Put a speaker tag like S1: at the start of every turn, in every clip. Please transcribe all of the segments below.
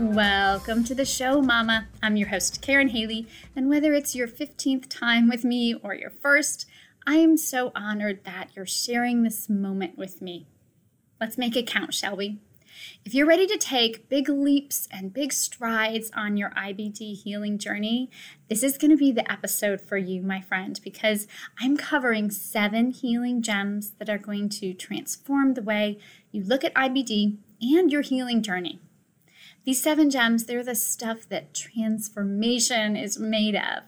S1: Welcome to the show, Mama. I'm your host, Karyn Haley, and whether it's your 15th time with me or your first, I am so honored that you're sharing this moment with me. Let's make it count, shall we? If you're ready to take big leaps and big strides on your IBD healing journey, this is going to be the episode for you, my friend, because I'm covering seven healing gems that are going to transform the way you look at IBD and your healing journey. These seven gems, they're the stuff that transformation is made of.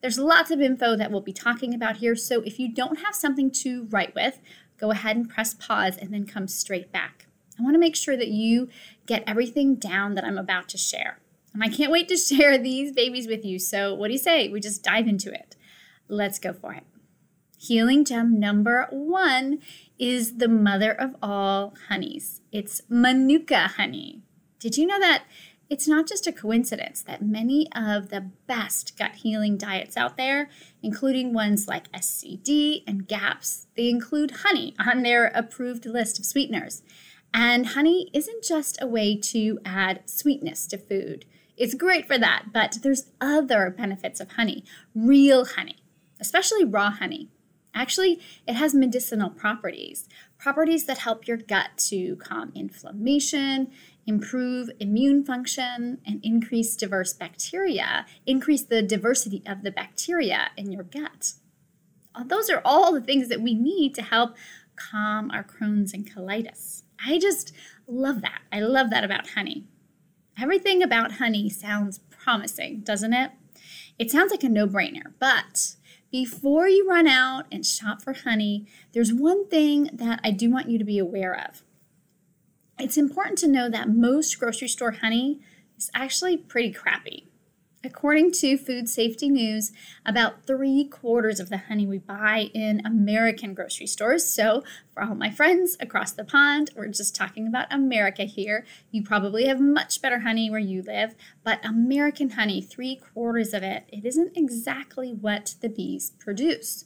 S1: There's lots of info that we'll be talking about here, so if you don't have something to write with, go ahead and press pause and then come straight back. I want to make sure that you get everything down that I'm about to share. And I can't wait to share these babies with you. So, what do you say? We just dive into it. Let's go for it. Healing gem number one is the mother of all honeys. It's Manuka honey. Did you know that it's not just a coincidence that many of the best gut healing diets out there, including ones like SCD and GAPS, they include honey on their approved list of sweeteners. And honey isn't just a way to add sweetness to food. It's great for that, but there's other benefits of honey, real honey, especially raw honey. Actually, it has medicinal properties, properties that help your gut to calm inflammation, improve immune function, and increase diverse bacteria, increase the diversity of the bacteria in your gut. Uh, those are all the things that we need to help calm our Crohn's and colitis. I just love that. I love that about honey. Everything about honey sounds promising, doesn't it? It sounds like a no brainer, but before you run out and shop for honey, there's one thing that I do want you to be aware of. It's important to know that most grocery store honey is actually pretty crappy. According to Food Safety News, about three quarters of the honey we buy in American grocery stores. So, for all my friends across the pond, we're just talking about America here. You probably have much better honey where you live, but American honey, three quarters of it, it isn't exactly what the bees produce.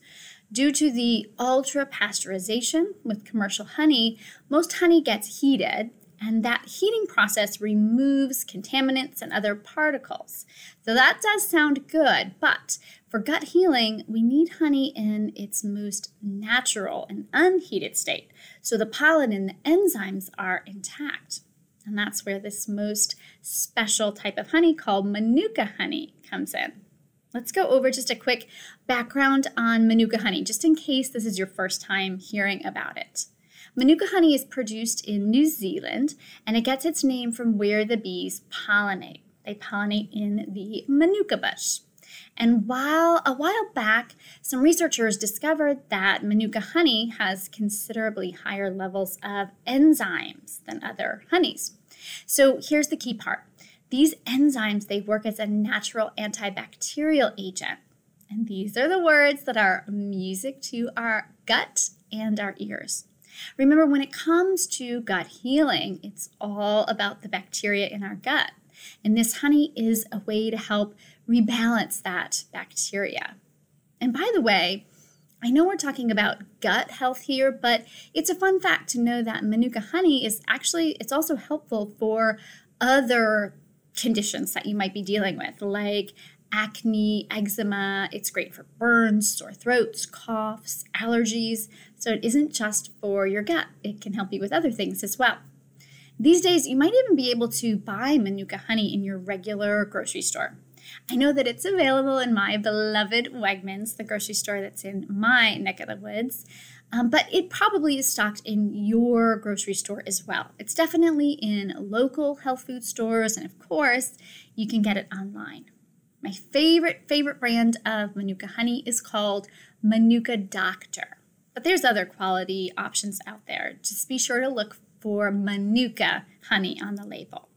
S1: Due to the ultra pasteurization with commercial honey, most honey gets heated, and that heating process removes contaminants and other particles. So that does sound good, but for gut healing, we need honey in its most natural and unheated state. So the pollen and the enzymes are intact. And that's where this most special type of honey called Manuka honey comes in. Let's go over just a quick background on Manuka honey, just in case this is your first time hearing about it. Manuka honey is produced in New Zealand and it gets its name from where the bees pollinate. They pollinate in the Manuka bush. And while a while back, some researchers discovered that Manuka honey has considerably higher levels of enzymes than other honeys. So here's the key part these enzymes, they work as a natural antibacterial agent. And these are the words that are music to our gut and our ears. Remember, when it comes to gut healing, it's all about the bacteria in our gut. And this honey is a way to help rebalance that bacteria. And by the way, I know we're talking about gut health here, but it's a fun fact to know that Manuka honey is actually it's also helpful for other conditions that you might be dealing with, like acne, eczema. It's great for burns, sore throats, coughs, allergies. So it isn't just for your gut, it can help you with other things as well. These days, you might even be able to buy Manuka honey in your regular grocery store. I know that it's available in my beloved Wegmans, the grocery store that's in my neck of the woods. Um, but it probably is stocked in your grocery store as well. It's definitely in local health food stores, and of course, you can get it online. My favorite, favorite brand of Manuka honey is called Manuka Doctor. But there's other quality options out there. Just be sure to look for Manuka honey on the label.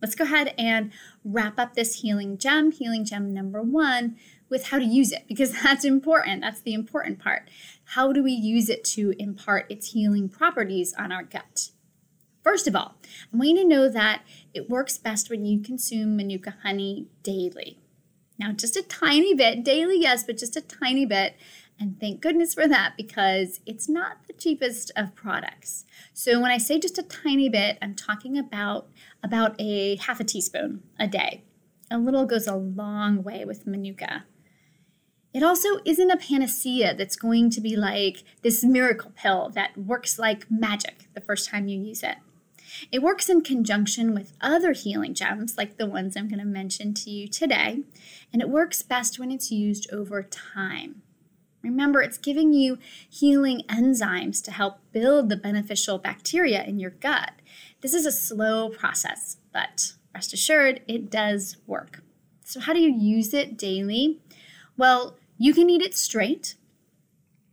S1: Let's go ahead and wrap up this healing gem, healing gem number one, with how to use it because that's important. That's the important part. How do we use it to impart its healing properties on our gut? First of all, I want you to know that it works best when you consume Manuka honey daily. Now, just a tiny bit, daily, yes, but just a tiny bit. And thank goodness for that because it's not the cheapest of products. So when I say just a tiny bit, I'm talking about about a half a teaspoon a day. A little goes a long way with Manuka. It also isn't a panacea that's going to be like this miracle pill that works like magic the first time you use it. It works in conjunction with other healing gems, like the ones I'm going to mention to you today, and it works best when it's used over time. Remember, it's giving you healing enzymes to help build the beneficial bacteria in your gut. This is a slow process, but rest assured, it does work. So, how do you use it daily? Well, you can eat it straight.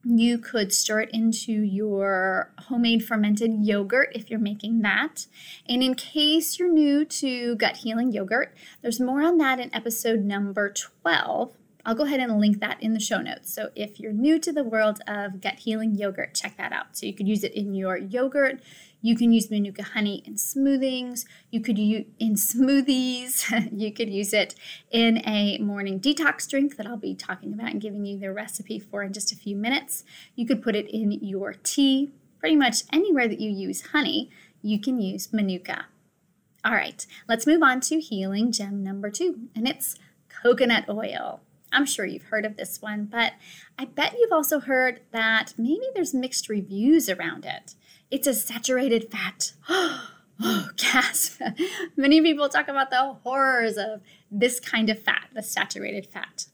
S1: You could stir it into your homemade fermented yogurt if you're making that. And in case you're new to gut healing yogurt, there's more on that in episode number 12. I'll go ahead and link that in the show notes. So if you're new to the world of gut healing yogurt, check that out. So you could use it in your yogurt. You can use Manuka honey in smoothings. You could use in smoothies. you could use it in a morning detox drink that I'll be talking about and giving you the recipe for in just a few minutes. You could put it in your tea. Pretty much anywhere that you use honey, you can use Manuka. All right, let's move on to healing gem number two, and it's coconut oil. I'm sure you've heard of this one, but I bet you've also heard that maybe there's mixed reviews around it. It's a saturated fat. Oh, gasp. Many people talk about the horrors of this kind of fat, the saturated fat.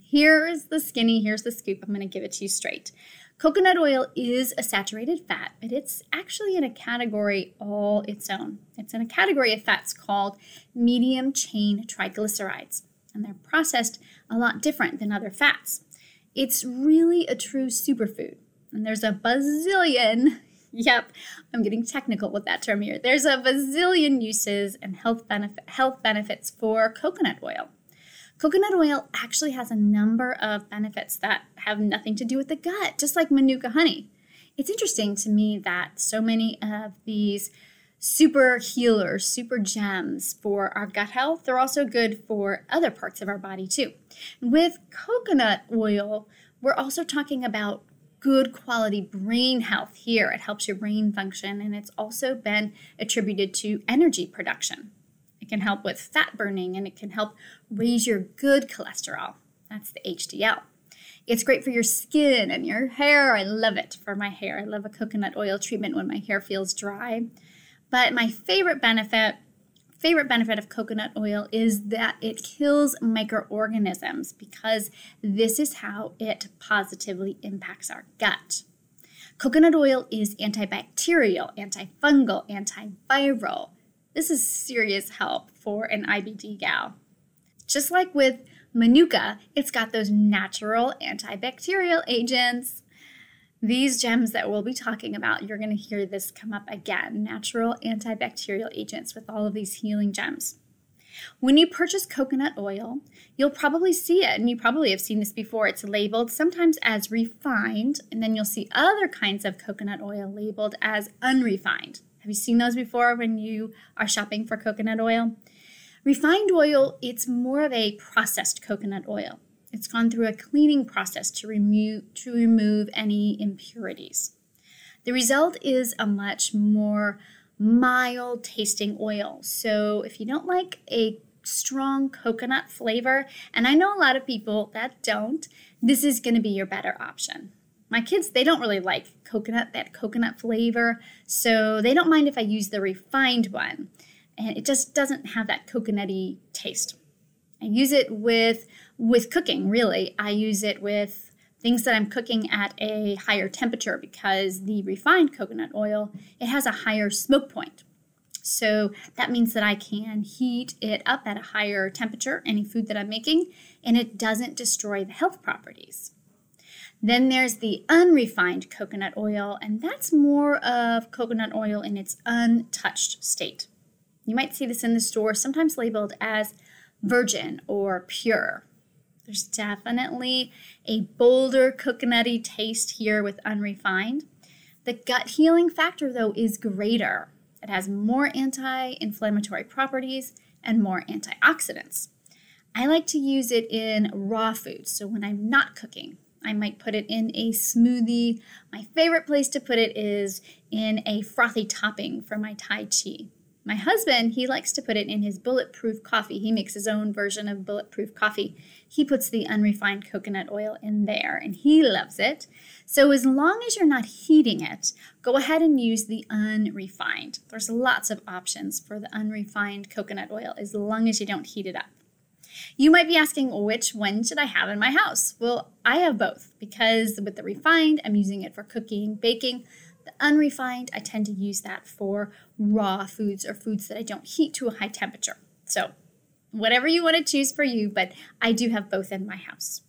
S1: Here's the skinny, here's the scoop. I'm going to give it to you straight. Coconut oil is a saturated fat, but it's actually in a category all its own. It's in a category of fats called medium chain triglycerides, and they're processed a lot different than other fats. It's really a true superfood, and there's a bazillion Yep, I'm getting technical with that term here. There's a bazillion uses and health benefit health benefits for coconut oil. Coconut oil actually has a number of benefits that have nothing to do with the gut, just like manuka honey. It's interesting to me that so many of these super healers, super gems for our gut health, they're also good for other parts of our body too. With coconut oil, we're also talking about good quality brain health here. It helps your brain function, and it's also been attributed to energy production. It can help with fat burning and it can help raise your good cholesterol. That's the HDL. It's great for your skin and your hair. I love it for my hair. I love a coconut oil treatment when my hair feels dry. But my favorite benefit favorite benefit of coconut oil is that it kills microorganisms because this is how it positively impacts our gut. Coconut oil is antibacterial, antifungal, antiviral. This is serious help for an IBD gal. Just like with Manuka, it's got those natural antibacterial agents. These gems that we'll be talking about, you're going to hear this come up again natural antibacterial agents with all of these healing gems. When you purchase coconut oil, you'll probably see it, and you probably have seen this before. It's labeled sometimes as refined, and then you'll see other kinds of coconut oil labeled as unrefined. Have you seen those before when you are shopping for coconut oil? Refined oil, it's more of a processed coconut oil. It's gone through a cleaning process to remove, to remove any impurities. The result is a much more mild tasting oil. So if you don't like a strong coconut flavor, and I know a lot of people that don't, this is going to be your better option. My kids, they don't really like coconut, that coconut flavor, so they don't mind if I use the refined one. And it just doesn't have that coconutty taste. I use it with with cooking, really. I use it with things that I'm cooking at a higher temperature because the refined coconut oil, it has a higher smoke point. So that means that I can heat it up at a higher temperature, any food that I'm making, and it doesn't destroy the health properties. Then there's the unrefined coconut oil, and that's more of coconut oil in its untouched state. You might see this in the store, sometimes labeled as virgin or pure. There's definitely a bolder coconutty taste here with unrefined. The gut healing factor, though, is greater. It has more anti inflammatory properties and more antioxidants. I like to use it in raw foods. So when I'm not cooking, I might put it in a smoothie. My favorite place to put it is in a frothy topping for my Tai Chi. My husband, he likes to put it in his bulletproof coffee. He makes his own version of bulletproof coffee. He puts the unrefined coconut oil in there and he loves it. So, as long as you're not heating it, go ahead and use the unrefined. There's lots of options for the unrefined coconut oil as long as you don't heat it up. You might be asking, which one should I have in my house? Well, I have both because with the refined, I'm using it for cooking, baking. The unrefined, I tend to use that for raw foods or foods that I don't heat to a high temperature. So, whatever you want to choose for you, but I do have both in my house.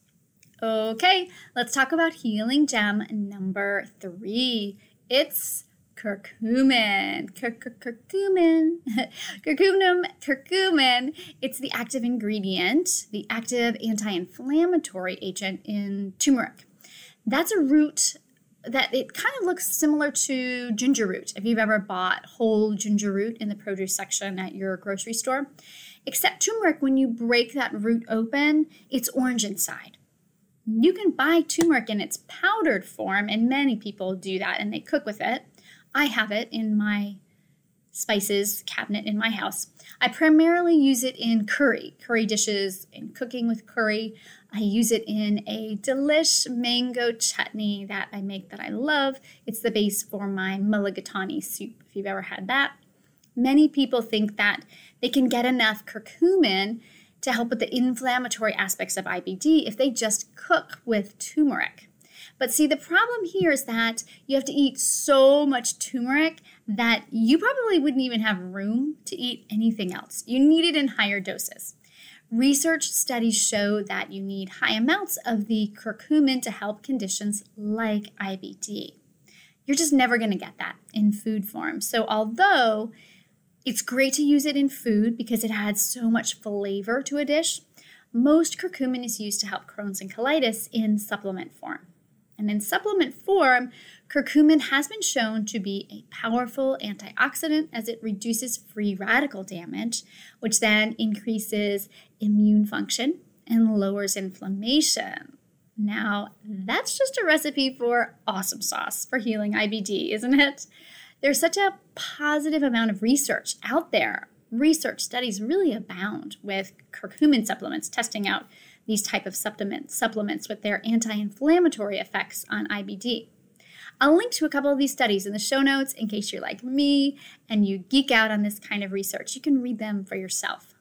S1: Okay, let's talk about healing gem number three. It's curcumin. Curcumin. Curcumin. Curcumin. It's the active ingredient, the active anti inflammatory agent in turmeric. That's a root that it kind of looks similar to ginger root. If you've ever bought whole ginger root in the produce section at your grocery store, except turmeric, when you break that root open, it's orange inside. You can buy turmeric in its powdered form, and many people do that and they cook with it. I have it in my spices cabinet in my house. I primarily use it in curry, curry dishes, and cooking with curry. I use it in a delish mango chutney that I make that I love. It's the base for my mulligatawny soup, if you've ever had that. Many people think that they can get enough curcumin to help with the inflammatory aspects of IBD if they just cook with turmeric. But see, the problem here is that you have to eat so much turmeric that you probably wouldn't even have room to eat anything else. You need it in higher doses. Research studies show that you need high amounts of the curcumin to help conditions like IBD. You're just never going to get that in food form. So, although it's great to use it in food because it adds so much flavor to a dish, most curcumin is used to help Crohn's and colitis in supplement form. And in supplement form, curcumin has been shown to be a powerful antioxidant as it reduces free radical damage, which then increases immune function and lowers inflammation. Now, that's just a recipe for awesome sauce for healing IBD, isn't it? There's such a positive amount of research out there. Research studies really abound with curcumin supplements testing out these type of supplements, supplements with their anti-inflammatory effects on IBD. I'll link to a couple of these studies in the show notes in case you're like me and you geek out on this kind of research. You can read them for yourself.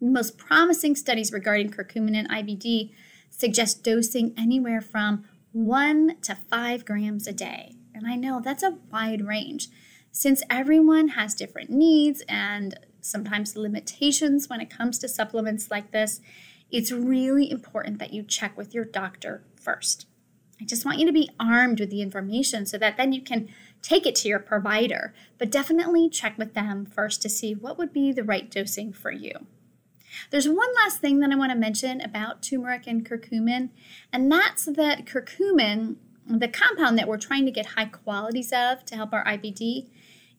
S1: The most promising studies regarding curcumin and IBD suggest dosing anywhere from 1 to 5 grams a day. And I know that's a wide range since everyone has different needs and sometimes limitations when it comes to supplements like this it's really important that you check with your doctor first. I just want you to be armed with the information so that then you can take it to your provider, but definitely check with them first to see what would be the right dosing for you. There's one last thing that I want to mention about turmeric and curcumin, and that's that curcumin, the compound that we're trying to get high qualities of to help our IBD,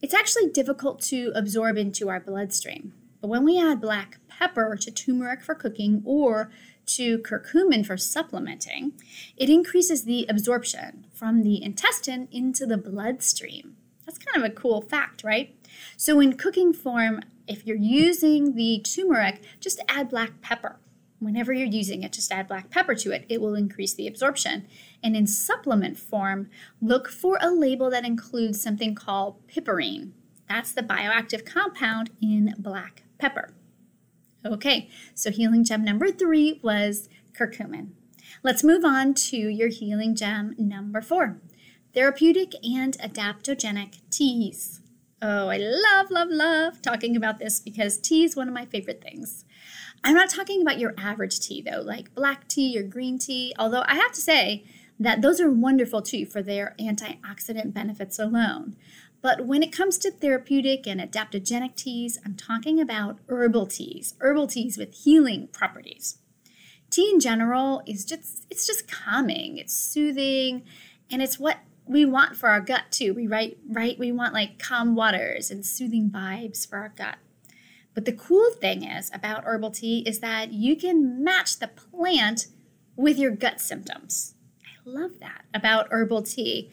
S1: it's actually difficult to absorb into our bloodstream. But when we add black pepper to turmeric for cooking or to curcumin for supplementing, it increases the absorption from the intestine into the bloodstream. That's kind of a cool fact, right? So, in cooking form, if you're using the turmeric, just add black pepper. Whenever you're using it, just add black pepper to it. It will increase the absorption. And in supplement form, look for a label that includes something called piperine. That's the bioactive compound in black pepper. Okay, so healing gem number three was curcumin. Let's move on to your healing gem number four therapeutic and adaptogenic teas. Oh, I love, love, love talking about this because tea is one of my favorite things. I'm not talking about your average tea though, like black tea or green tea, although I have to say that those are wonderful too for their antioxidant benefits alone. But when it comes to therapeutic and adaptogenic teas, I'm talking about herbal teas, herbal teas with healing properties. Tea in general is just it's just calming, it's soothing, and it's what we want for our gut too. We right right we want like calm waters and soothing vibes for our gut. But the cool thing is about herbal tea is that you can match the plant with your gut symptoms. I love that about herbal tea.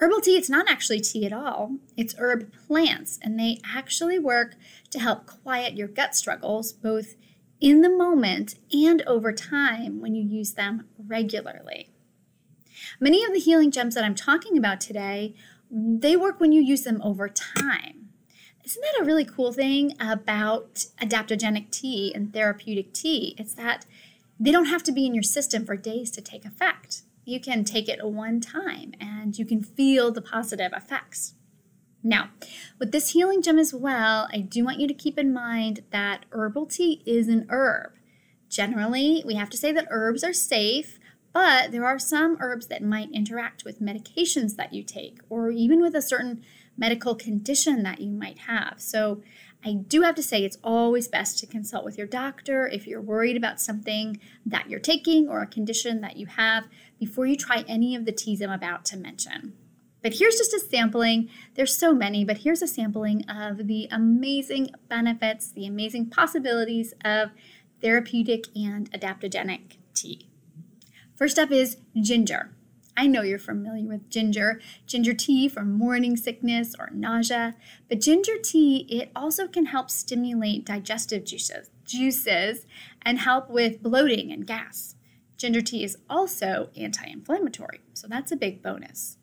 S1: Herbal tea, it's not actually tea at all. It's herb plants, and they actually work to help quiet your gut struggles, both in the moment and over time when you use them regularly. Many of the healing gems that I'm talking about today, they work when you use them over time. Isn't that a really cool thing about adaptogenic tea and therapeutic tea? It's that they don't have to be in your system for days to take effect you can take it one time and you can feel the positive effects. Now, with this healing gem as well, I do want you to keep in mind that herbal tea is an herb. Generally, we have to say that herbs are safe, but there are some herbs that might interact with medications that you take or even with a certain medical condition that you might have. So, I do have to say it's always best to consult with your doctor if you're worried about something that you're taking or a condition that you have before you try any of the teas I'm about to mention. But here's just a sampling. There's so many, but here's a sampling of the amazing benefits, the amazing possibilities of therapeutic and adaptogenic tea. First up is ginger. I know you're familiar with ginger, ginger tea for morning sickness or nausea, but ginger tea it also can help stimulate digestive juices, juices and help with bloating and gas. Ginger tea is also anti-inflammatory, so that's a big bonus.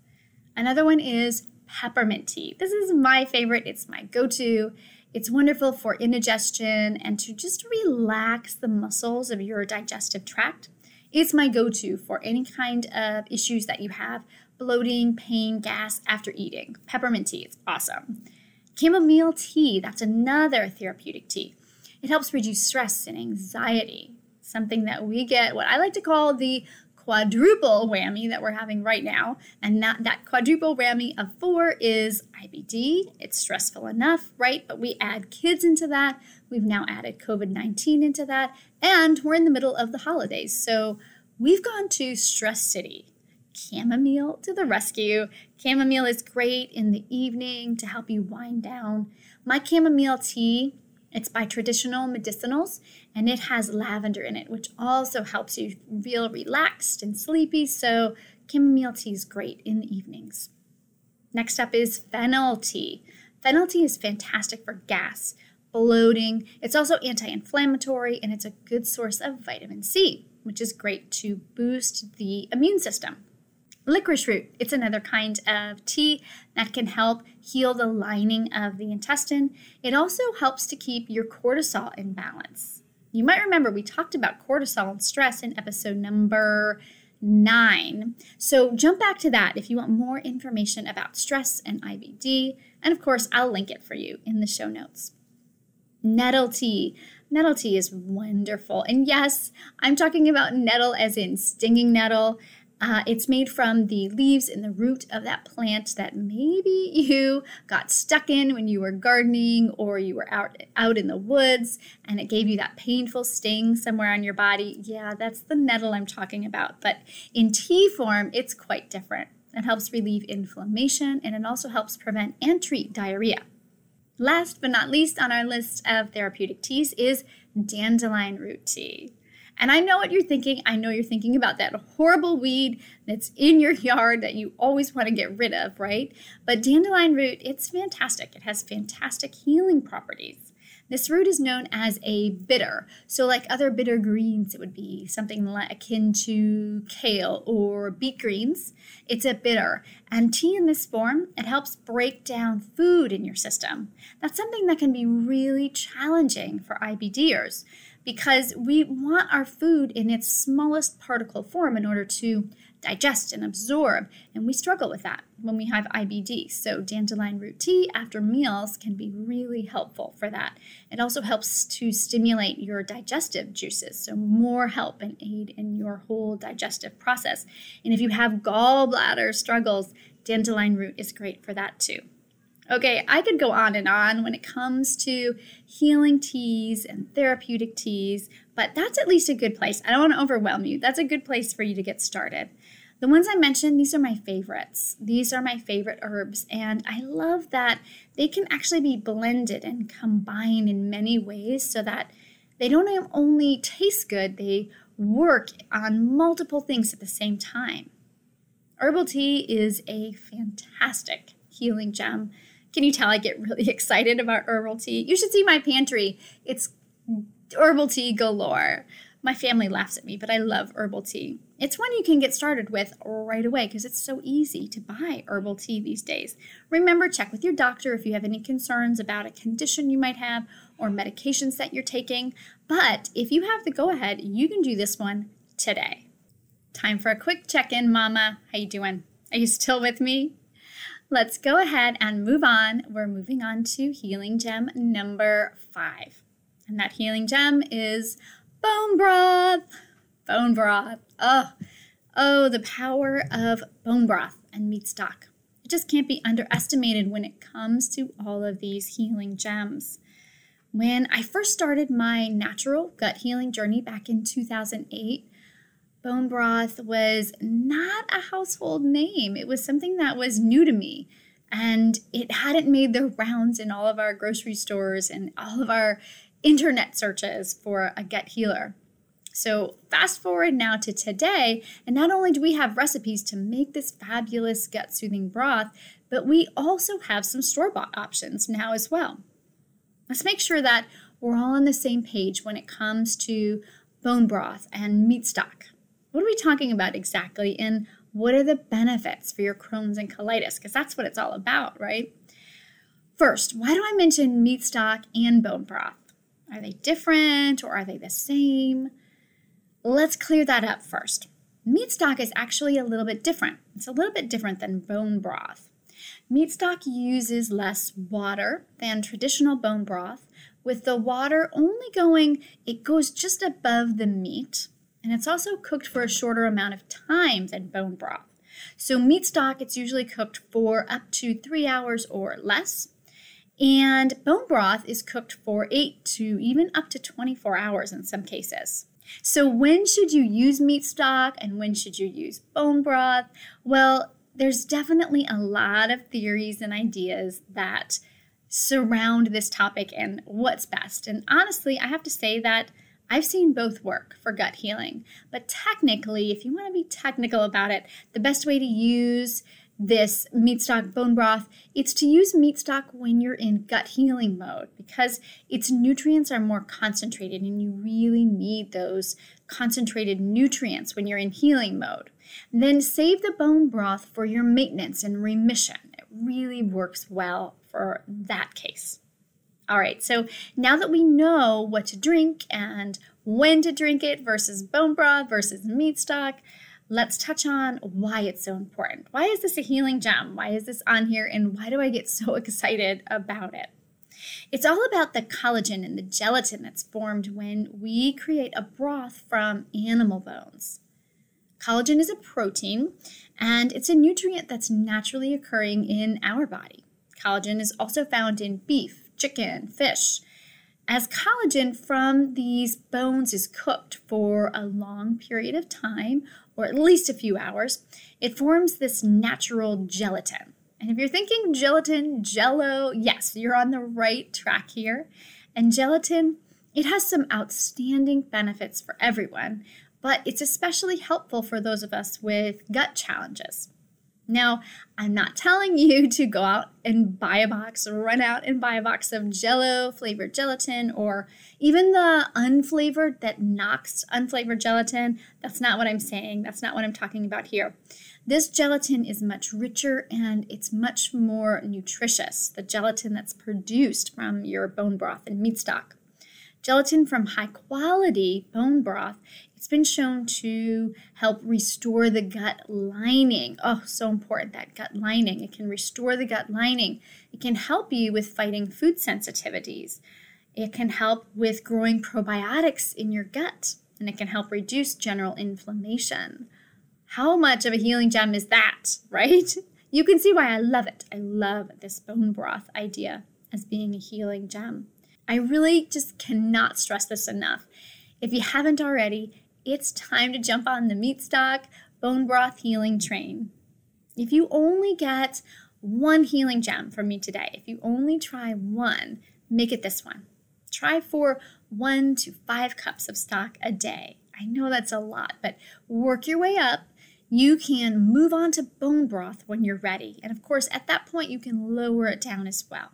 S1: Another one is peppermint tea. This is my favorite. It's my go-to. It's wonderful for indigestion and to just relax the muscles of your digestive tract. It's my go to for any kind of issues that you have bloating, pain, gas after eating. Peppermint tea, it's awesome. Chamomile tea, that's another therapeutic tea. It helps reduce stress and anxiety, something that we get what I like to call the quadruple whammy that we're having right now. And that, that quadruple whammy of four is IBD. It's stressful enough, right? But we add kids into that. We've now added COVID 19 into that. And we're in the middle of the holidays. So we've gone to Stress City. Chamomile to the rescue. Chamomile is great in the evening to help you wind down. My chamomile tea it's by Traditional Medicinals and it has lavender in it, which also helps you feel relaxed and sleepy. So, chamomile tea is great in the evenings. Next up is fennel tea. Fennel tea is fantastic for gas, bloating. It's also anti inflammatory and it's a good source of vitamin C, which is great to boost the immune system. Licorice root, it's another kind of tea that can help heal the lining of the intestine. It also helps to keep your cortisol in balance. You might remember we talked about cortisol and stress in episode number nine. So jump back to that if you want more information about stress and IBD. And of course, I'll link it for you in the show notes. Nettle tea. Nettle tea is wonderful. And yes, I'm talking about nettle as in stinging nettle. Uh, it's made from the leaves and the root of that plant that maybe you got stuck in when you were gardening or you were out out in the woods and it gave you that painful sting somewhere on your body. Yeah, that's the nettle I'm talking about. But in tea form, it's quite different. It helps relieve inflammation and it also helps prevent and treat diarrhea. Last but not least on our list of therapeutic teas is dandelion root tea. And I know what you're thinking. I know you're thinking about that horrible weed that's in your yard that you always want to get rid of, right? But dandelion root, it's fantastic. It has fantastic healing properties. This root is known as a bitter. So, like other bitter greens, it would be something like akin to kale or beet greens. It's a bitter. And tea in this form, it helps break down food in your system. That's something that can be really challenging for IBDers because we want our food in its smallest particle form in order to digest and absorb. And we struggle with that when we have IBD. So, dandelion root tea after meals can be really helpful for that. It also helps to stimulate your digestive juices, so more help and aid in your whole digestive process. And if you have gallbladder struggles, dandelion root is great for that too. Okay, I could go on and on when it comes to healing teas and therapeutic teas, but that's at least a good place. I don't want to overwhelm you. That's a good place for you to get started. The ones I mentioned, these are my favorites. These are my favorite herbs, and I love that they can actually be blended and combined in many ways so that they don't only taste good, they work on multiple things at the same time. Herbal tea is a fantastic healing gem can you tell I get really excited about herbal tea? You should see my pantry. It's herbal tea galore. My family laughs at me, but I love herbal tea. It's one you can get started with right away because it's so easy to buy herbal tea these days. Remember, check with your doctor if you have any concerns about a condition you might have or medications that you're taking. But if you have the go ahead, you can do this one today. Time for a quick check-in, mama. How you doing? Are you still with me? Let's go ahead and move on. We're moving on to healing gem number five. And that healing gem is bone broth. Bone broth. Oh, oh, the power of bone broth and meat stock. It just can't be underestimated when it comes to all of these healing gems. When I first started my natural gut healing journey back in 2008, bone broth was not a household name. It was something that was new to me. And it hadn't made the rounds in all of our grocery stores and all of our internet searches for a gut healer. So, fast forward now to today, and not only do we have recipes to make this fabulous gut soothing broth, but we also have some store bought options now as well. Let's make sure that we're all on the same page when it comes to bone broth and meat stock. What are we talking about exactly? And what are the benefits for your Crohn's and colitis? Because that's what it's all about, right? First, why do I mention meat stock and bone broth? Are they different or are they the same? Let's clear that up first. Meat stock is actually a little bit different. It's a little bit different than bone broth. Meat stock uses less water than traditional bone broth, with the water only going, it goes just above the meat and it's also cooked for a shorter amount of time than bone broth. So, meat stock, it's usually cooked for up to three hours or less. And bone broth is cooked for eight to even up to 24 hours in some cases. So, when should you use meat stock and when should you use bone broth? Well, there's definitely a lot of theories and ideas that surround this topic and what's best. And honestly, I have to say that I've seen both work for gut healing, but technically, if you want to be technical about it, the best way to use this meat stock bone broth, it's to use meat stock when you're in gut healing mode because its nutrients are more concentrated and you really need those concentrated nutrients when you're in healing mode. then save the bone broth for your maintenance and remission. It really works well for that case. All right, so now that we know what to drink and when to drink it versus bone broth versus meat stock, let's touch on why it's so important. Why is this a healing gem? Why is this on here? And why do I get so excited about it? It's all about the collagen and the gelatin that's formed when we create a broth from animal bones. Collagen is a protein and it's a nutrient that's naturally occurring in our body. Collagen is also found in beef, chicken, fish. As collagen from these bones is cooked for a long period of time, or at least a few hours, it forms this natural gelatin. And if you're thinking gelatin, jello, yes, you're on the right track here. And gelatin, it has some outstanding benefits for everyone, but it's especially helpful for those of us with gut challenges. Now, I'm not telling you to go out and buy a box, run out and buy a box of jello flavored gelatin or even the unflavored that Knox unflavored gelatin. That's not what I'm saying. That's not what I'm talking about here. This gelatin is much richer and it's much more nutritious, the gelatin that's produced from your bone broth and meat stock. Gelatin from high quality bone broth, it's been shown to help restore the gut lining. Oh, so important that gut lining. It can restore the gut lining. It can help you with fighting food sensitivities. It can help with growing probiotics in your gut, and it can help reduce general inflammation. How much of a healing gem is that, right? You can see why I love it. I love this bone broth idea as being a healing gem. I really just cannot stress this enough. If you haven't already, it's time to jump on the meat stock bone broth healing train. If you only get one healing gem from me today, if you only try one, make it this one. Try for one to five cups of stock a day. I know that's a lot, but work your way up you can move on to bone broth when you're ready. And of course, at that point, you can lower it down as well.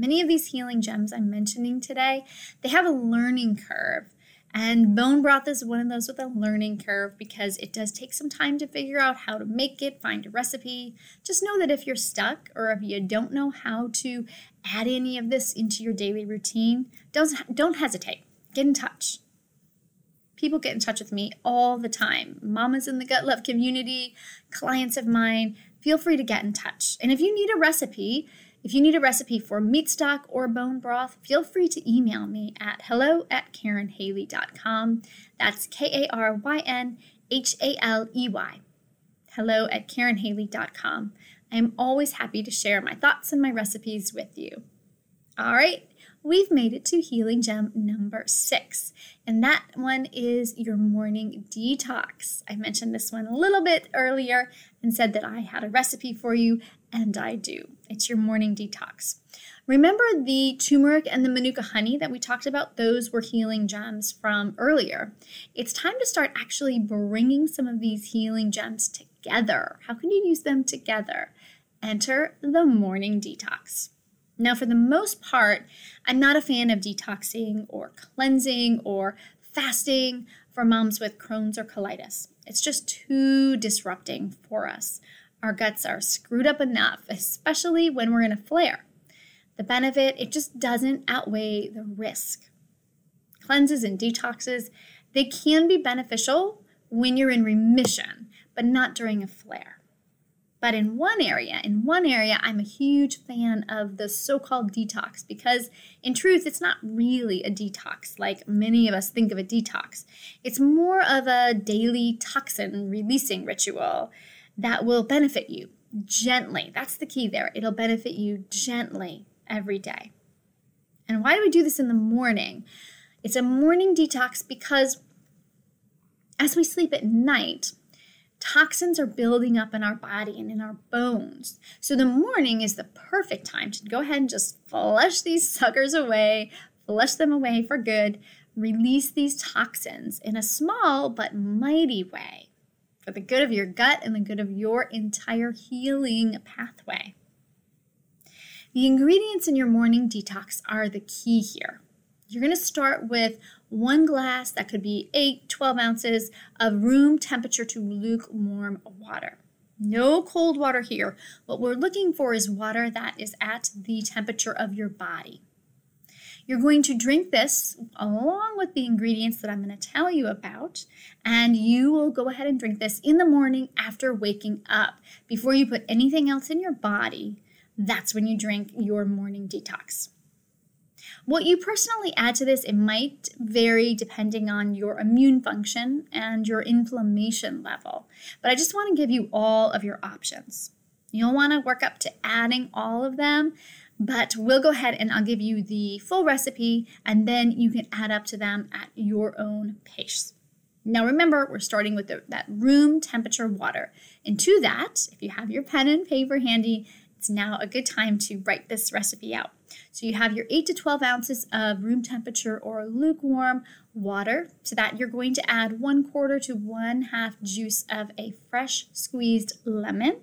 S1: Many of these healing gems I'm mentioning today, they have a learning curve. And bone broth is one of those with a learning curve because it does take some time to figure out how to make it, find a recipe. Just know that if you're stuck or if you don't know how to add any of this into your daily routine, don't, don't hesitate. Get in touch. People get in touch with me all the time. Mamas in the Gut Love community, clients of mine, feel free to get in touch. And if you need a recipe, if you need a recipe for meat stock or bone broth, feel free to email me at hello at karynhaley.com. That's K A R Y N H A L E Y. Hello at karynhaley.com. I am always happy to share my thoughts and my recipes with you. All right, we've made it to healing gem number six, and that one is your morning detox. I mentioned this one a little bit earlier and said that I had a recipe for you, and I do. It's your morning detox. Remember the turmeric and the manuka honey that we talked about? Those were healing gems from earlier. It's time to start actually bringing some of these healing gems together. How can you use them together? Enter the morning detox. Now, for the most part, I'm not a fan of detoxing or cleansing or fasting for moms with Crohn's or colitis. It's just too disrupting for us. Our guts are screwed up enough, especially when we're in a flare. The benefit, it just doesn't outweigh the risk. Cleanses and detoxes, they can be beneficial when you're in remission, but not during a flare. But in one area, in one area, I'm a huge fan of the so called detox because, in truth, it's not really a detox like many of us think of a detox. It's more of a daily toxin releasing ritual that will benefit you gently. That's the key there. It'll benefit you gently every day. And why do we do this in the morning? It's a morning detox because as we sleep at night, toxins are building up in our body and in our bones. So the morning is the perfect time to go ahead and just flush these suckers away, flush them away for good, release these toxins in a small but mighty way for the good of your gut and the good of your entire healing pathway. The ingredients in your morning detox are the key here. You're going to start with one glass, that could be 8, 12 ounces of room temperature to lukewarm water. No cold water here. What we're looking for is water that is at the temperature of your body. You're going to drink this along with the ingredients that I'm going to tell you about, and you will go ahead and drink this in the morning after waking up. Before you put anything else in your body, that's when you drink your morning detox. What you personally add to this, it might vary depending on your immune function and your inflammation level. But I just want to give you all of your options. You'll want to work up to adding all of them, but we'll go ahead and I'll give you the full recipe and then you can add up to them at your own pace. Now remember, we're starting with the, that room temperature water. And to that, if you have your pen and paper handy, it's now a good time to write this recipe out. So you have your 8 to 12 ounces of room temperature or lukewarm water. To that, you're going to add one quarter to one half juice of a fresh squeezed lemon.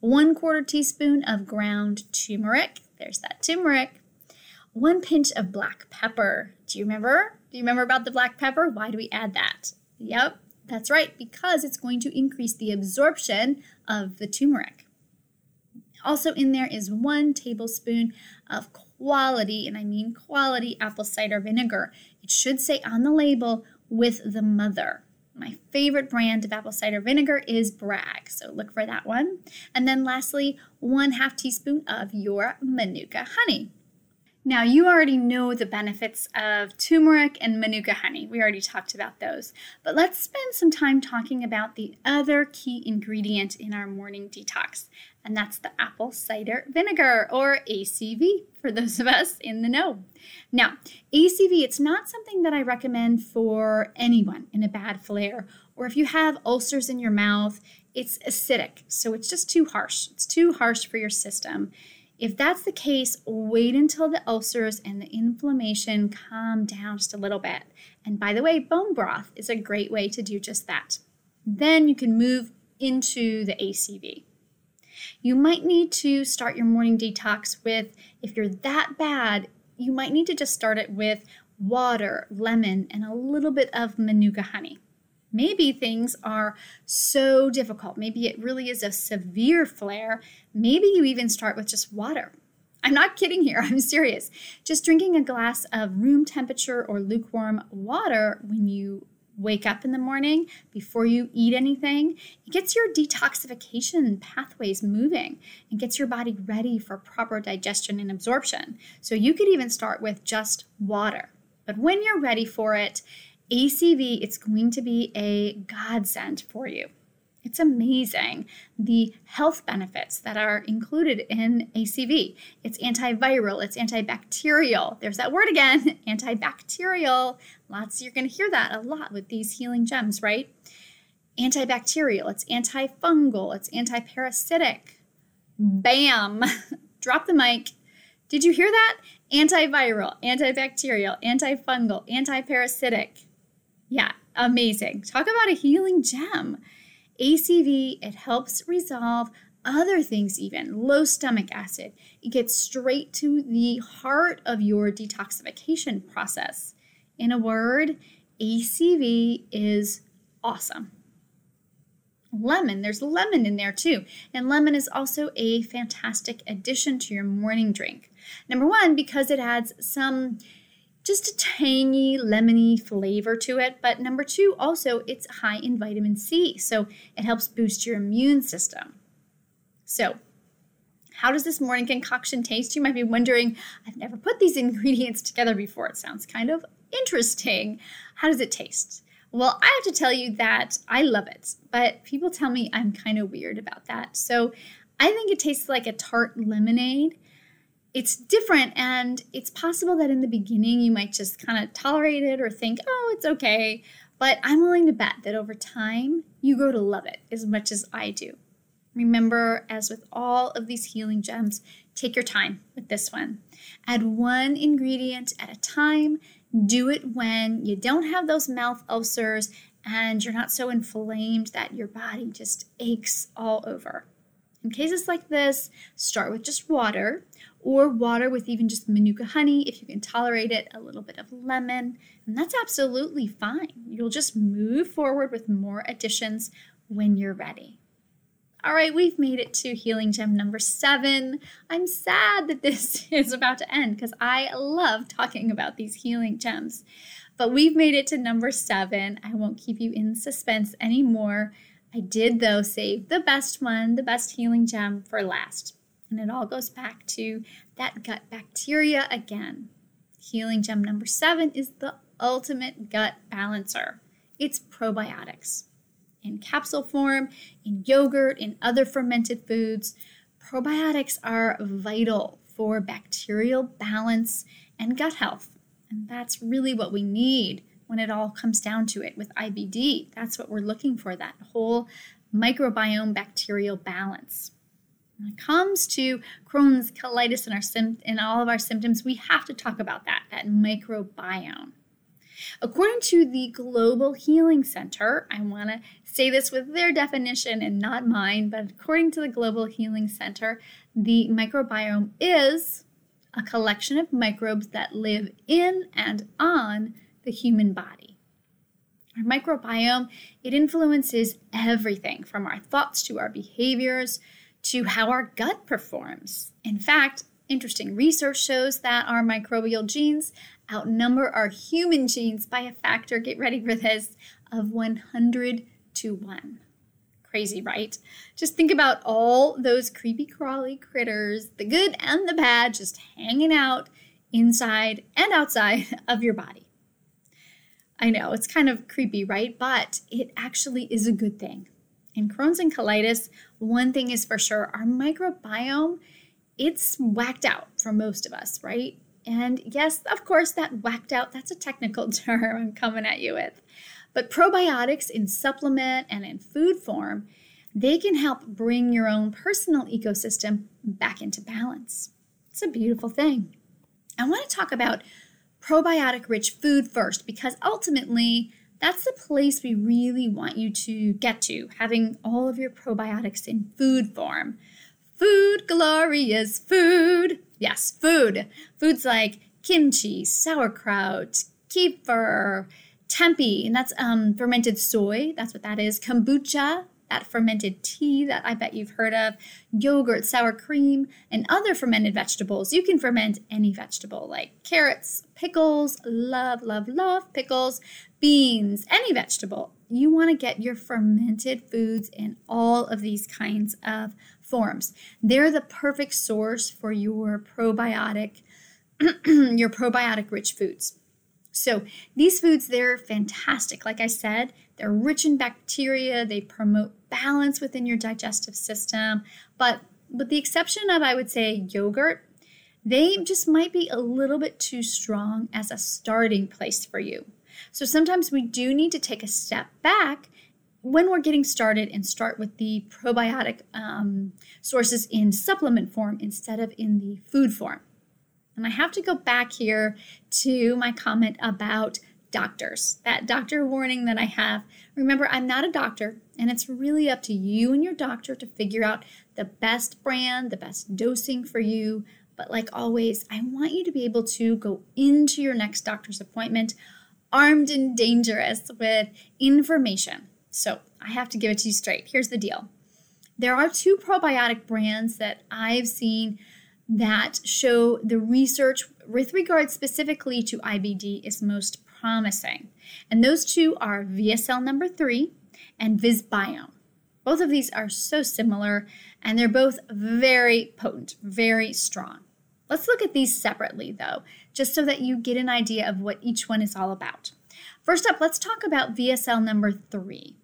S1: One quarter teaspoon of ground turmeric. There's that turmeric. One pinch of black pepper. Do you remember? Do you remember about the black pepper? Why do we add that? Yep, that's right, because it's going to increase the absorption of the turmeric. Also, in there is one tablespoon of quality, and I mean quality apple cider vinegar. It should say on the label with the mother. My favorite brand of apple cider vinegar is Bragg, so look for that one. And then lastly, one half teaspoon of your Manuka honey. Now, you already know the benefits of turmeric and manuka honey. We already talked about those. But let's spend some time talking about the other key ingredient in our morning detox, and that's the apple cider vinegar or ACV for those of us in the know. Now, ACV, it's not something that I recommend for anyone in a bad flare or if you have ulcers in your mouth, it's acidic, so it's just too harsh. It's too harsh for your system. If that's the case, wait until the ulcers and the inflammation calm down just a little bit. And by the way, bone broth is a great way to do just that. Then you can move into the ACV. You might need to start your morning detox with, if you're that bad, you might need to just start it with water, lemon, and a little bit of manuka honey. Maybe things are so difficult. Maybe it really is a severe flare. Maybe you even start with just water. I'm not kidding here, I'm serious. Just drinking a glass of room temperature or lukewarm water when you wake up in the morning before you eat anything, it gets your detoxification pathways moving and gets your body ready for proper digestion and absorption. So you could even start with just water. But when you're ready for it, ACV, it's going to be a godsend for you. It's amazing the health benefits that are included in ACV. It's antiviral, it's antibacterial. There's that word again antibacterial. Lots, you're going to hear that a lot with these healing gems, right? Antibacterial, it's antifungal, it's antiparasitic. Bam! Drop the mic. Did you hear that? Antiviral, antibacterial, antifungal, antiparasitic. Yeah, amazing. Talk about a healing gem. ACV, it helps resolve other things, even low stomach acid. It gets straight to the heart of your detoxification process. In a word, ACV is awesome. Lemon, there's lemon in there too. And lemon is also a fantastic addition to your morning drink. Number one, because it adds some just a tangy, lemony flavor to it. But number two, also, it's high in vitamin C, so it helps boost your immune system. So, how does this morning concoction taste? You might be wondering, I've never put these ingredients together before. It sounds kind of interesting. How does it taste? Well, I have to tell you that I love it, but people tell me I'm kind of weird about that. So I think it tastes like a tart lemonade it's different and it's possible that in the beginning you might just kind of tolerate it or think oh it's okay but i'm willing to bet that over time you grow to love it as much as i do. Remember as with all of these healing gems take your time with this one. Add one ingredient at a time. Do it when you don't have those mouth ulcers and you're not so inflamed that your body just aches all over. In cases like this, start with just water or water with even just manuka honey if you can tolerate it, a little bit of lemon, and that's absolutely fine. You'll just move forward with more additions when you're ready. All right, we've made it to healing gem number seven. I'm sad that this is about to end because I love talking about these healing gems. But we've made it to number seven. I won't keep you in suspense anymore. I did, though, save the best one, the best healing gem for last. And it all goes back to that gut bacteria again. Healing gem number seven is the ultimate gut balancer it's probiotics. In capsule form, in yogurt, in other fermented foods, probiotics are vital for bacterial balance and gut health. And that's really what we need when it all comes down to it with IBD. That's what we're looking for that whole microbiome bacterial balance. When it comes to Crohn's, colitis, and our sim- and all of our symptoms, we have to talk about that, that microbiome. According to the Global Healing Center, I want to say this with their definition and not mine, but according to the Global Healing Center, the microbiome is a collection of microbes that live in and on the human body. Our microbiome, it influences everything from our thoughts to our behaviors to how our gut performs. In fact, interesting research shows that our microbial genes outnumber our human genes by a factor, get ready for this, of 100 to 1. Crazy, right? Just think about all those creepy crawly critters, the good and the bad, just hanging out inside and outside of your body. I know it's kind of creepy, right? But it actually is a good thing. In Crohn's and colitis, one thing is for sure our microbiome, it's whacked out for most of us, right? And yes, of course, that whacked out, that's a technical term I'm coming at you with. But probiotics in supplement and in food form, they can help bring your own personal ecosystem back into balance. It's a beautiful thing. I want to talk about probiotic rich food first because ultimately that's the place we really want you to get to, having all of your probiotics in food form. Food, glorious food. Yes, food. Foods like kimchi, sauerkraut, kefir, tempeh, and that's um, fermented soy. That's what that is. Kombucha, that fermented tea that I bet you've heard of, yogurt, sour cream, and other fermented vegetables. You can ferment any vegetable like carrots, pickles, love, love, love pickles, beans, any vegetable. You want to get your fermented foods in all of these kinds of forms. They're the perfect source for your probiotic your probiotic rich foods. So, these foods they're fantastic. Like I said, they're rich in bacteria, they promote balance within your digestive system. But with the exception of, I would say, yogurt, they just might be a little bit too strong as a starting place for you. So sometimes we do need to take a step back when we're getting started and start with the probiotic um, sources in supplement form instead of in the food form. And I have to go back here to my comment about doctors. That doctor warning that I have. Remember, I'm not a doctor, and it's really up to you and your doctor to figure out the best brand, the best dosing for you. But like always, I want you to be able to go into your next doctor's appointment armed and dangerous with information. So I have to give it to you straight. Here's the deal there are two probiotic brands that I've seen that show the research with regard specifically to IBD is most promising. And those two are VSL number three and Visbiome. Both of these are so similar and they're both very potent, very strong. Let's look at these separately though, just so that you get an idea of what each one is all about. First up, let's talk about VSL number three.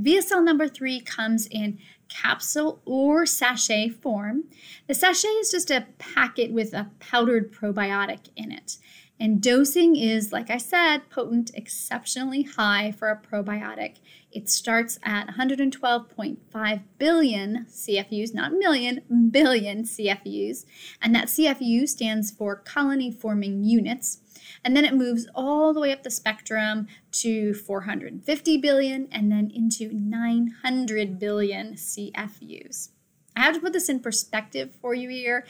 S1: VSL number three comes in capsule or sachet form. The sachet is just a packet with a powdered probiotic in it. And dosing is, like I said, potent, exceptionally high for a probiotic. It starts at 112.5 billion CFUs, not million, billion CFUs. And that CFU stands for colony forming units. And then it moves all the way up the spectrum to 450 billion and then into 900 billion CFUs. I have to put this in perspective for you here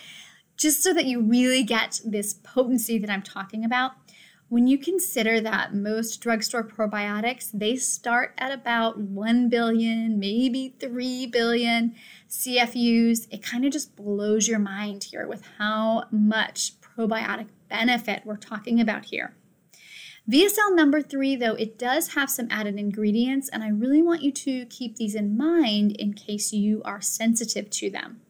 S1: just so that you really get this potency that I'm talking about. When you consider that most drugstore probiotics, they start at about 1 billion, maybe 3 billion CFUs, it kind of just blows your mind here with how much probiotic benefit we're talking about here. VSL number three, though, it does have some added ingredients, and I really want you to keep these in mind in case you are sensitive to them.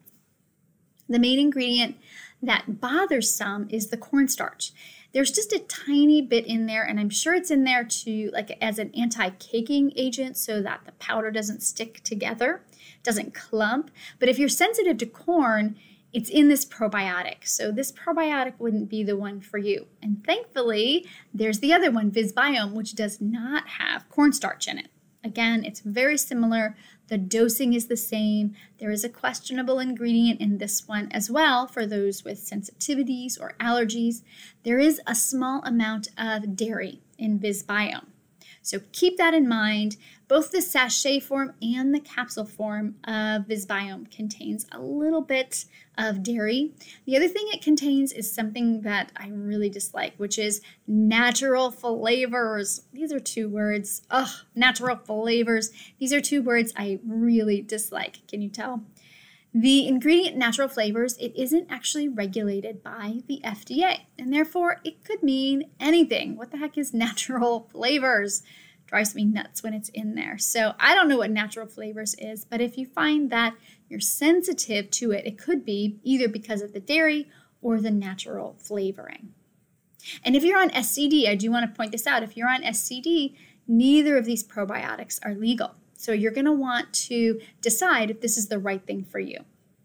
S1: The main ingredient that bothers some is the cornstarch. There's just a tiny bit in there, and I'm sure it's in there to like as an anti-caking agent so that the powder doesn't stick together, doesn't clump. But if you're sensitive to corn, it's in this probiotic. So this probiotic wouldn't be the one for you. And thankfully, there's the other one, Visbiome, which does not have cornstarch in it. Again, it's very similar. The dosing is the same. There is a questionable ingredient in this one as well for those with sensitivities or allergies. There is a small amount of dairy in VisBiome. So keep that in mind. Both the sachet form and the capsule form of VisBiome contains a little bit of dairy. The other thing it contains is something that I really dislike, which is natural flavors. These are two words. Ugh, natural flavors. These are two words I really dislike. Can you tell? The ingredient natural flavors, it isn't actually regulated by the FDA, and therefore it could mean anything. What the heck is natural flavors? Drives me nuts when it's in there. So I don't know what natural flavors is, but if you find that you're sensitive to it, it could be either because of the dairy or the natural flavoring. And if you're on SCD, I do want to point this out. If you're on SCD, neither of these probiotics are legal. So you're going to want to decide if this is the right thing for you.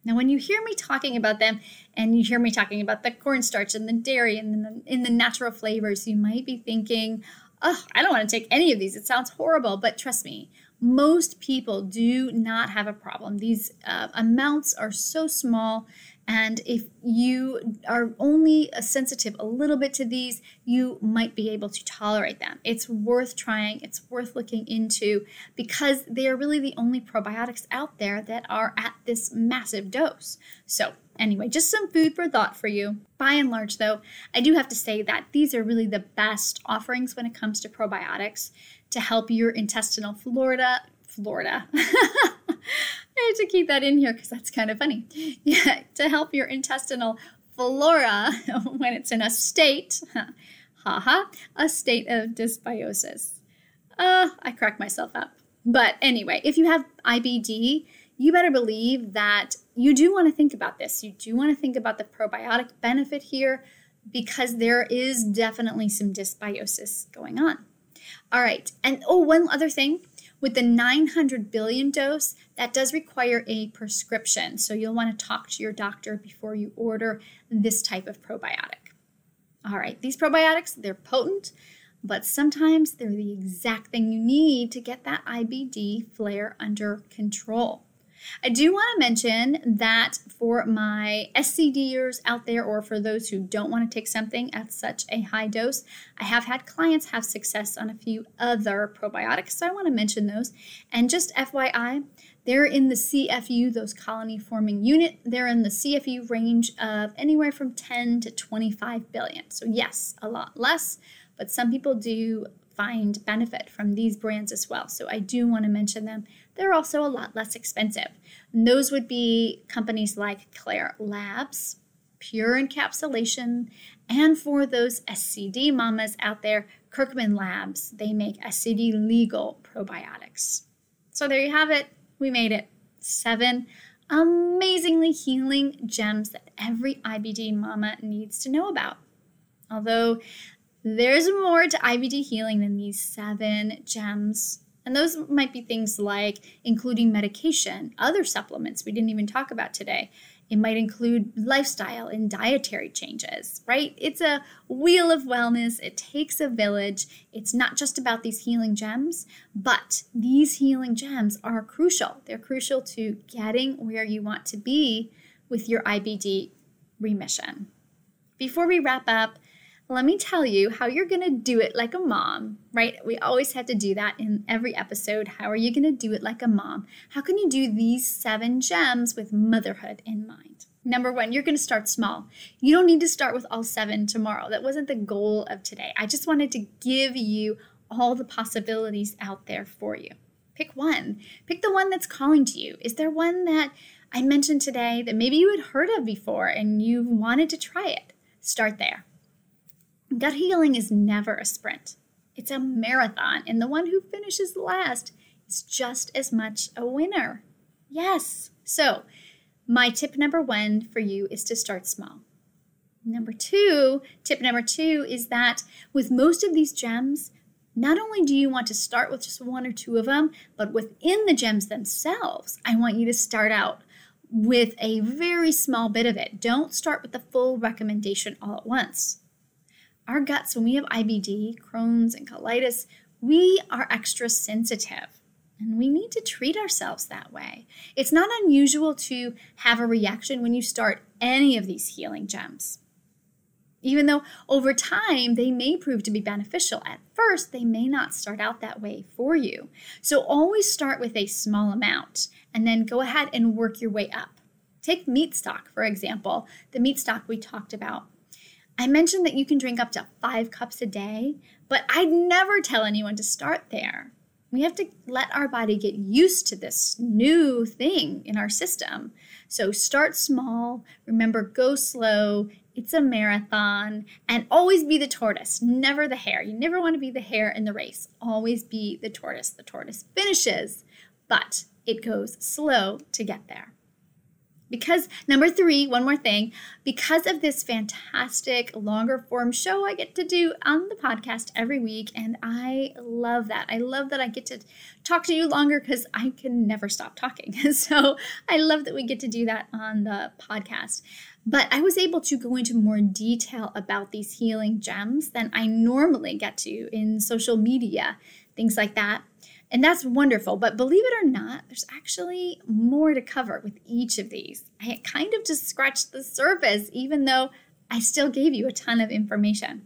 S1: Now, when you hear me talking about them and you hear me talking about the cornstarch and the dairy and the, in the natural flavors, you might be thinking, oh, I don't want to take any of these. It sounds horrible. But trust me, most people do not have a problem. These uh, amounts are so small and if you are only sensitive a little bit to these, you might be able to tolerate them. It's worth trying, it's worth looking into because they are really the only probiotics out there that are at this massive dose. So, anyway, just some food for thought for you. By and large, though, I do have to say that these are really the best offerings when it comes to probiotics to help your intestinal flora. Florida. I had to keep that in here because that's kind of funny. Yeah, to help your intestinal flora when it's in a state, haha, a state of dysbiosis. Uh, I crack myself up. But anyway, if you have IBD, you better believe that you do want to think about this. You do want to think about the probiotic benefit here because there is definitely some dysbiosis going on. All right, and oh, one other thing with the 900 billion dose, that does require a prescription. So you'll want to talk to your doctor before you order this type of probiotic. All right, these probiotics, they're potent, but sometimes they're the exact thing you need to get that IBD flare under control. I do want to mention that for my SCDers out there, or for those who don't want to take something at such a high dose, I have had clients have success on a few other probiotics. So I want to mention those. And just FYI, they're in the CFU, those colony forming unit. They're in the CFU range of anywhere from 10 to 25 billion. So, yes, a lot less, but some people do find benefit from these brands as well. So, I do want to mention them they're also a lot less expensive. And those would be companies like Klaire Labs, Pure Encapsulation, and for those SCD mamas out there, Kirkman Labs. They make SCD legal probiotics. So there you have it. We made it. Seven amazingly healing gems that every IBD mama needs to know about. Although there's more to IBD healing than these seven gems and those might be things like including medication, other supplements we didn't even talk about today. It might include lifestyle and dietary changes, right? It's a wheel of wellness. It takes a village. It's not just about these healing gems, but these healing gems are crucial. They're crucial to getting where you want to be with your IBD remission. Before we wrap up, let me tell you how you're going to do it like a mom, right? We always have to do that in every episode. How are you going to do it like a mom? How can you do these seven gems with motherhood in mind? Number one, you're going to start small. You don't need to start with all seven tomorrow. That wasn't the goal of today. I just wanted to give you all the possibilities out there for you. Pick one. Pick the one that's calling to you. Is there one that I mentioned today that maybe you had heard of before and you wanted to try it? Start there. Gut healing is never a sprint, it's a marathon, and the one who finishes last is just as much a winner. Yes. So, my tip number one for you is to start small. Number two, tip number two is that with most of these gems, not only do you want to start with just one or two of them, but within the gems themselves, I want you to start out with a very small bit of it. Don't start with the full recommendation all at once our guts, when we have IBD, Crohn's, and colitis, we are extra sensitive. And we need to treat ourselves that way. It's not unusual to have a reaction when you start any of these healing gems. Even though over time they may prove to be beneficial, at first they may not start out that way for you. So always start with a small amount and then go ahead and work your way up. Take meat stock, for example, the meat stock we talked about. I mentioned that you can drink up to five cups a day, but I'd never tell anyone to start there. We have to let our body get used to this new thing in our system. So start small. Remember, go slow. It's a marathon. And always be the tortoise, never the hare. You never want to be the hare in the race. Always be the tortoise. The tortoise finishes, but it goes slow to get there. Because, number three, one more thing, because of this fantastic longer form show I get to do on the podcast every week, and I love that. I love that I get to talk to you longer because I can never stop talking. so I love that we get to do that on the podcast. But I was able to go into more detail about these healing gems than I normally get to in social media, things like that. And that's wonderful. But believe it or not, there's actually more to cover with each of these. I kind of just scratched the surface, even though I still gave you a ton of information.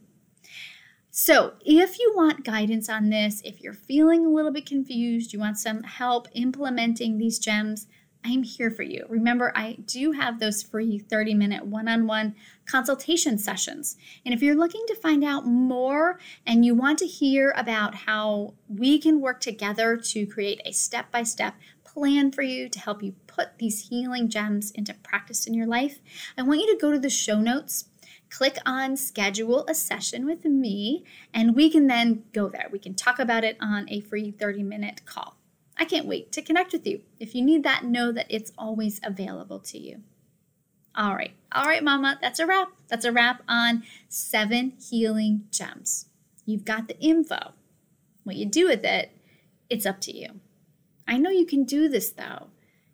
S1: So, if you want guidance on this, if you're feeling a little bit confused, you want some help implementing these gems, I'm here for you. Remember, I do have those free 30 minute one on one consultation sessions. And if you're looking to find out more and you want to hear about how we can work together to create a step by step plan for you to help you put these healing gems into practice in your life, I want you to go to the show notes. Click on schedule a session with me, and we can then go there. We can talk about it on a free 30 minute call. I can't wait to connect with you. If you need that, know that it's always available to you. All right, all right, Mama, that's a wrap. That's a wrap on seven healing gems. You've got the info. What you do with it, it's up to you. I know you can do this though.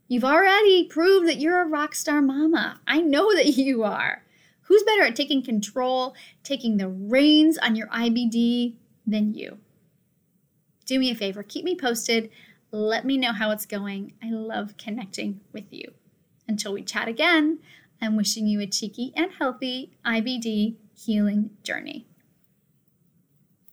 S1: You've already proved that you're a rock star mama. I know that you are. Who's better at taking control, taking the reins on your IBD than you? Do me a favor, keep me posted let me know how it's going. I love connecting with you. Until we chat again, I'm wishing you a cheeky and healthy IBD healing journey.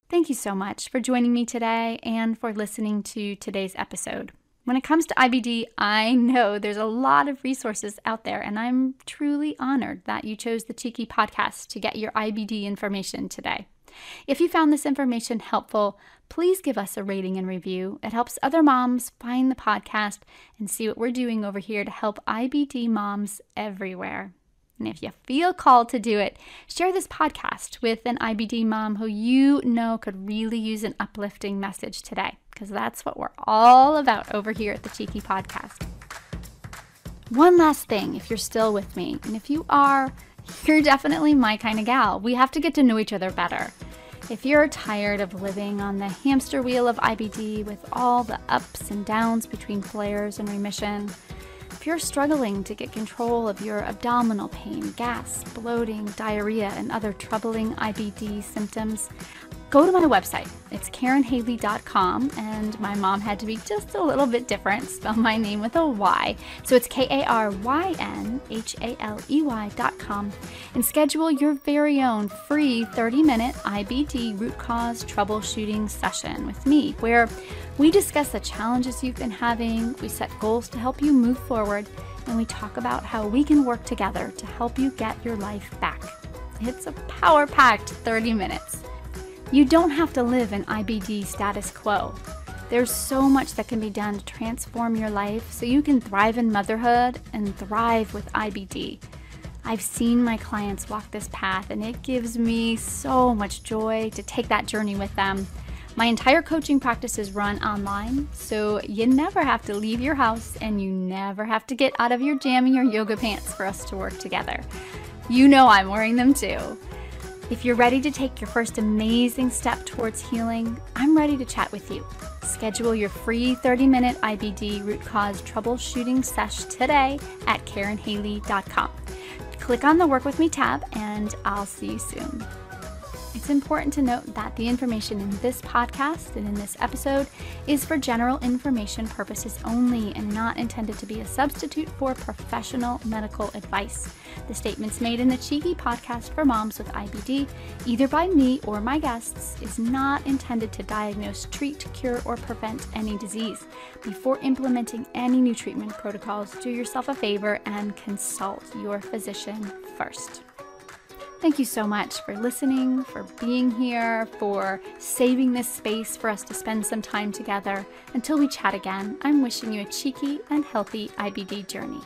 S2: Thank you so much for joining me today and for listening to today's episode. When it comes to IBD, I know there's a lot of resources out there, and I'm truly honored that you chose the Cheeky podcast to get your IBD information today. If you found this information helpful, please give us a rating and review. It helps other moms find the podcast and see what we're doing over here to help IBD moms everywhere. And if you feel called to do it, share this podcast with an IBD mom who you know could really use an uplifting message today, because that's what we're all about over here at the Cheeky Podcast. One last thing, if you're still with me, and if you are, you're definitely my kind of gal. We have to get to know each other better. If you're tired of living on the hamster wheel of IBD with all the ups and downs between flares and remission, if you're struggling to get control of your abdominal pain, gas, bloating, diarrhea, and other troubling IBD symptoms, go to my website. It's KarynHaley.com, and my mom had to be just a little bit different, spell my name with a Y. So it's K A R Y N H A L E Y.com, and schedule your very own free 30 minute IBD root cause troubleshooting session with me, where we discuss the challenges you've been having, we set goals to help you move forward, and we talk about how we can work together to help you get your life back. It's a power packed 30 minutes. You don't have to live in IBD status quo. There's so much that can be done to transform your life so you can thrive in motherhood and thrive with IBD. I've seen my clients walk this path, and it gives me so much joy to take that journey with them. My entire coaching practice is run online, so you never have to leave your house and you never have to get out of your jammy or yoga pants for us to work together. You know I'm wearing them too. If you're ready to take your first amazing step towards healing, I'm ready to chat with you. Schedule your free 30 minute IBD root cause troubleshooting sesh today at KarynHaley.com. Click on the Work With Me tab, and I'll see you soon. It's important to note that the information in this podcast and in this episode is for general information purposes only and not intended to be a substitute for professional medical advice. The statements made in the Cheeky podcast for moms with IBD, either by me or my guests, is not intended to diagnose, treat, cure, or prevent any disease. Before implementing any new treatment protocols, do yourself a favor and consult your physician first. Thank you so much for listening, for being here, for saving this space for us to spend some time together. Until we chat again, I'm wishing you a cheeky and healthy IBD journey.